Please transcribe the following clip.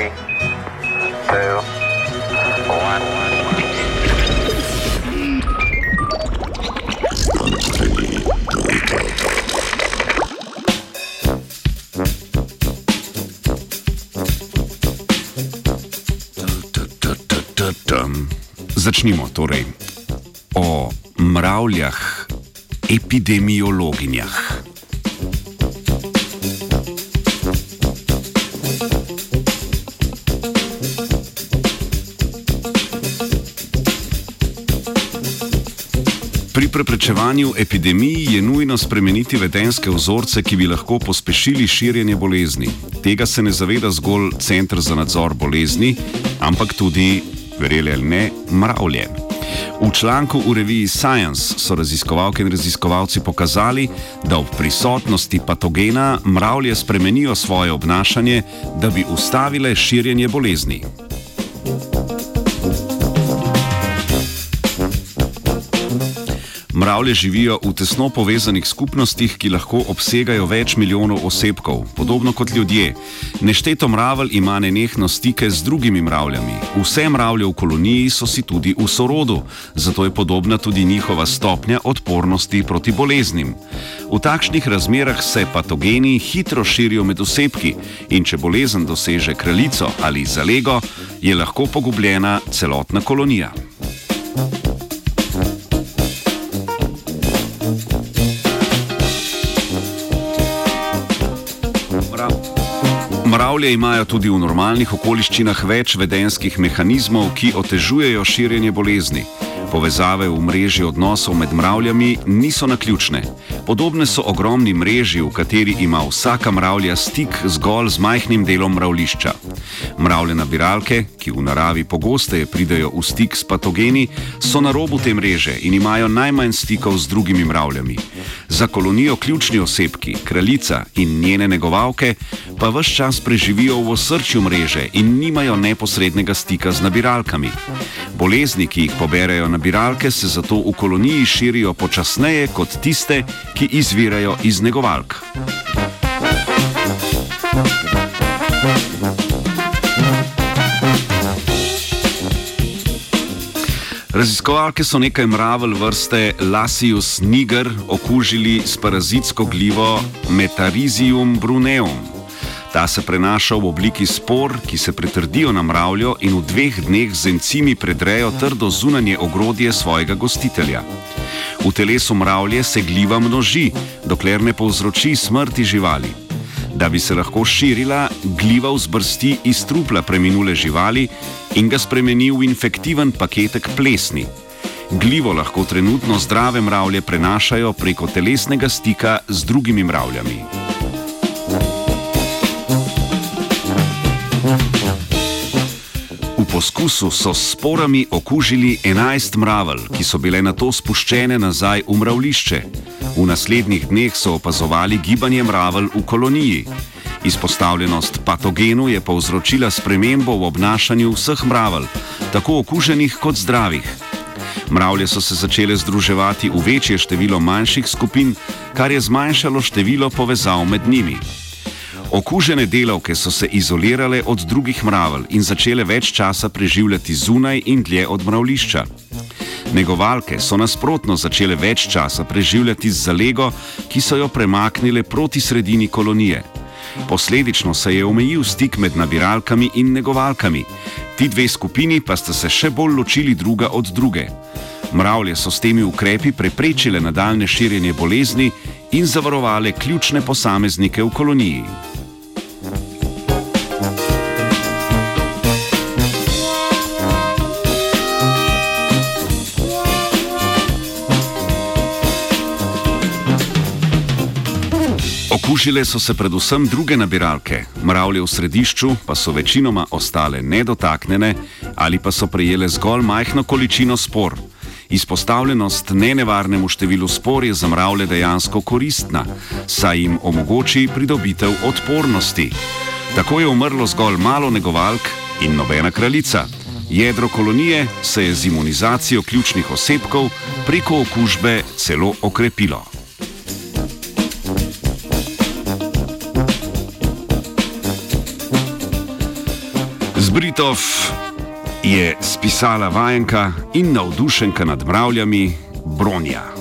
Three, two, one. Začnimo torej o mravljah, epidemiologinjah. Preprečevanju epidemij je nujno spremeniti vedenske vzorce, ki bi lahko pospešili širjenje bolezni. Tega se ne zaveda zgolj Centr za nadzor bolezni, ampak tudi, verjeli ali ne, mravlje. V članku v reviji Science so raziskovalke in raziskovalci pokazali, da ob prisotnosti patogena mravlje spremenijo svoje obnašanje, da bi ustavile širjenje bolezni. Mravlje živijo v tesno povezanih skupnostih, ki lahko obsegajo več milijonov osebkov, podobno kot ljudje. Nešteto mravelj ima nenehno stike z drugimi mravljami. Vse mravlje v koloniji so si tudi v sorodu, zato je podobna tudi njihova stopnja odpornosti proti boleznim. V takšnih razmerah se patogeni hitro širijo med osebki in če bolezen doseže kraljico ali zalego, je lahko pogubljena celotna kolonija. Mravlje imajo tudi v normalnih okoliščinah več vedenskih mehanizmov, ki otežujejo širjenje bolezni. Povezave v mreži odnosov med mravljami niso naključne. Podobne so ogromni mreži, v kateri ima vsaka mravlja stik zgolj z majhnim delom mravlišča. Mravlje nabiralke, ki v naravi pogosteje pridejo v stik s patogeni, so na robu te mreže in imajo najmanj stikov z drugimi mravljami. Za kolonijo ključni osebki, kraljica in njene negovalke, pa vse čas preživijo v osrčju mreže in nimajo neposrednega stika z nabiralkami. Bolezni, ki jih poberajo nabiralke, se zato v koloniji širijo počasneje kot tiste, ki izvirajo iz negovalk. Raziskovalke so nekaj mravelj vrste Lasius niger okužili s parazitsko glivo Metarizium bruneum. Ta se prenaša v obliki spor, ki se pretrdijo na mravljo in v dveh dneh z encimi predrejo trdo zunanje ogrodje svojega gostitelja. V telesu mravlje se gliva množi, dokler ne povzroči smrti živali. Da bi se lahko širila, gliva vzbrsti iz trupla preminule živali in ga spremeni v infektiven paketek plesni. Glivo lahko trenutno zdrave mravlje prenašajo preko telesnega stika z drugimi mravljami. Poskusu so s sporami okužili 11 mravelj, ki so bile na to spuščene nazaj v mravlišče. V naslednjih dneh so opazovali gibanje mravelj v koloniji. Izpostavljenost patogenu je povzročila spremembo v obnašanju vseh mravelj, tako okuženih kot zdravih. Mravlje so se začele združevati v večje število manjših skupin, kar je zmanjšalo število povezav med njimi. Okužene delavke so se izolirale od drugih mravelj in začele več časa preživljati zunaj in dlje od mravlišča. Negovalke so nasprotno začele več časa preživljati z zalego, ki so jo premaknile proti sredini kolonije. Posledično se je omejil stik med nabiralkami in negovalkami. Ti dve skupini pa sta se še bolj ločili druga od druge. Mravlje so s temi ukrepi preprečile nadaljne širjenje bolezni in zavarovale ključne posameznike v koloniji. Okužile so se predvsem druge nabiralke, mravlje v središču pa so večinoma ostale nedotaknjene ali pa so prejele zgolj majhno količino spor. Izpostavljenost nenevarnemu številu spor je za mravlje dejansko koristna, saj jim omogoči pridobitev odpornosti. Tako je umrlo zgolj malo negovalk in nobena kraljica. Jedro kolonije se je z imunizacijo ključnih osebkov preko okužbe celo okrepilo. Zbritov je spisala vajenka in navdušenka nad mravljami Bronja.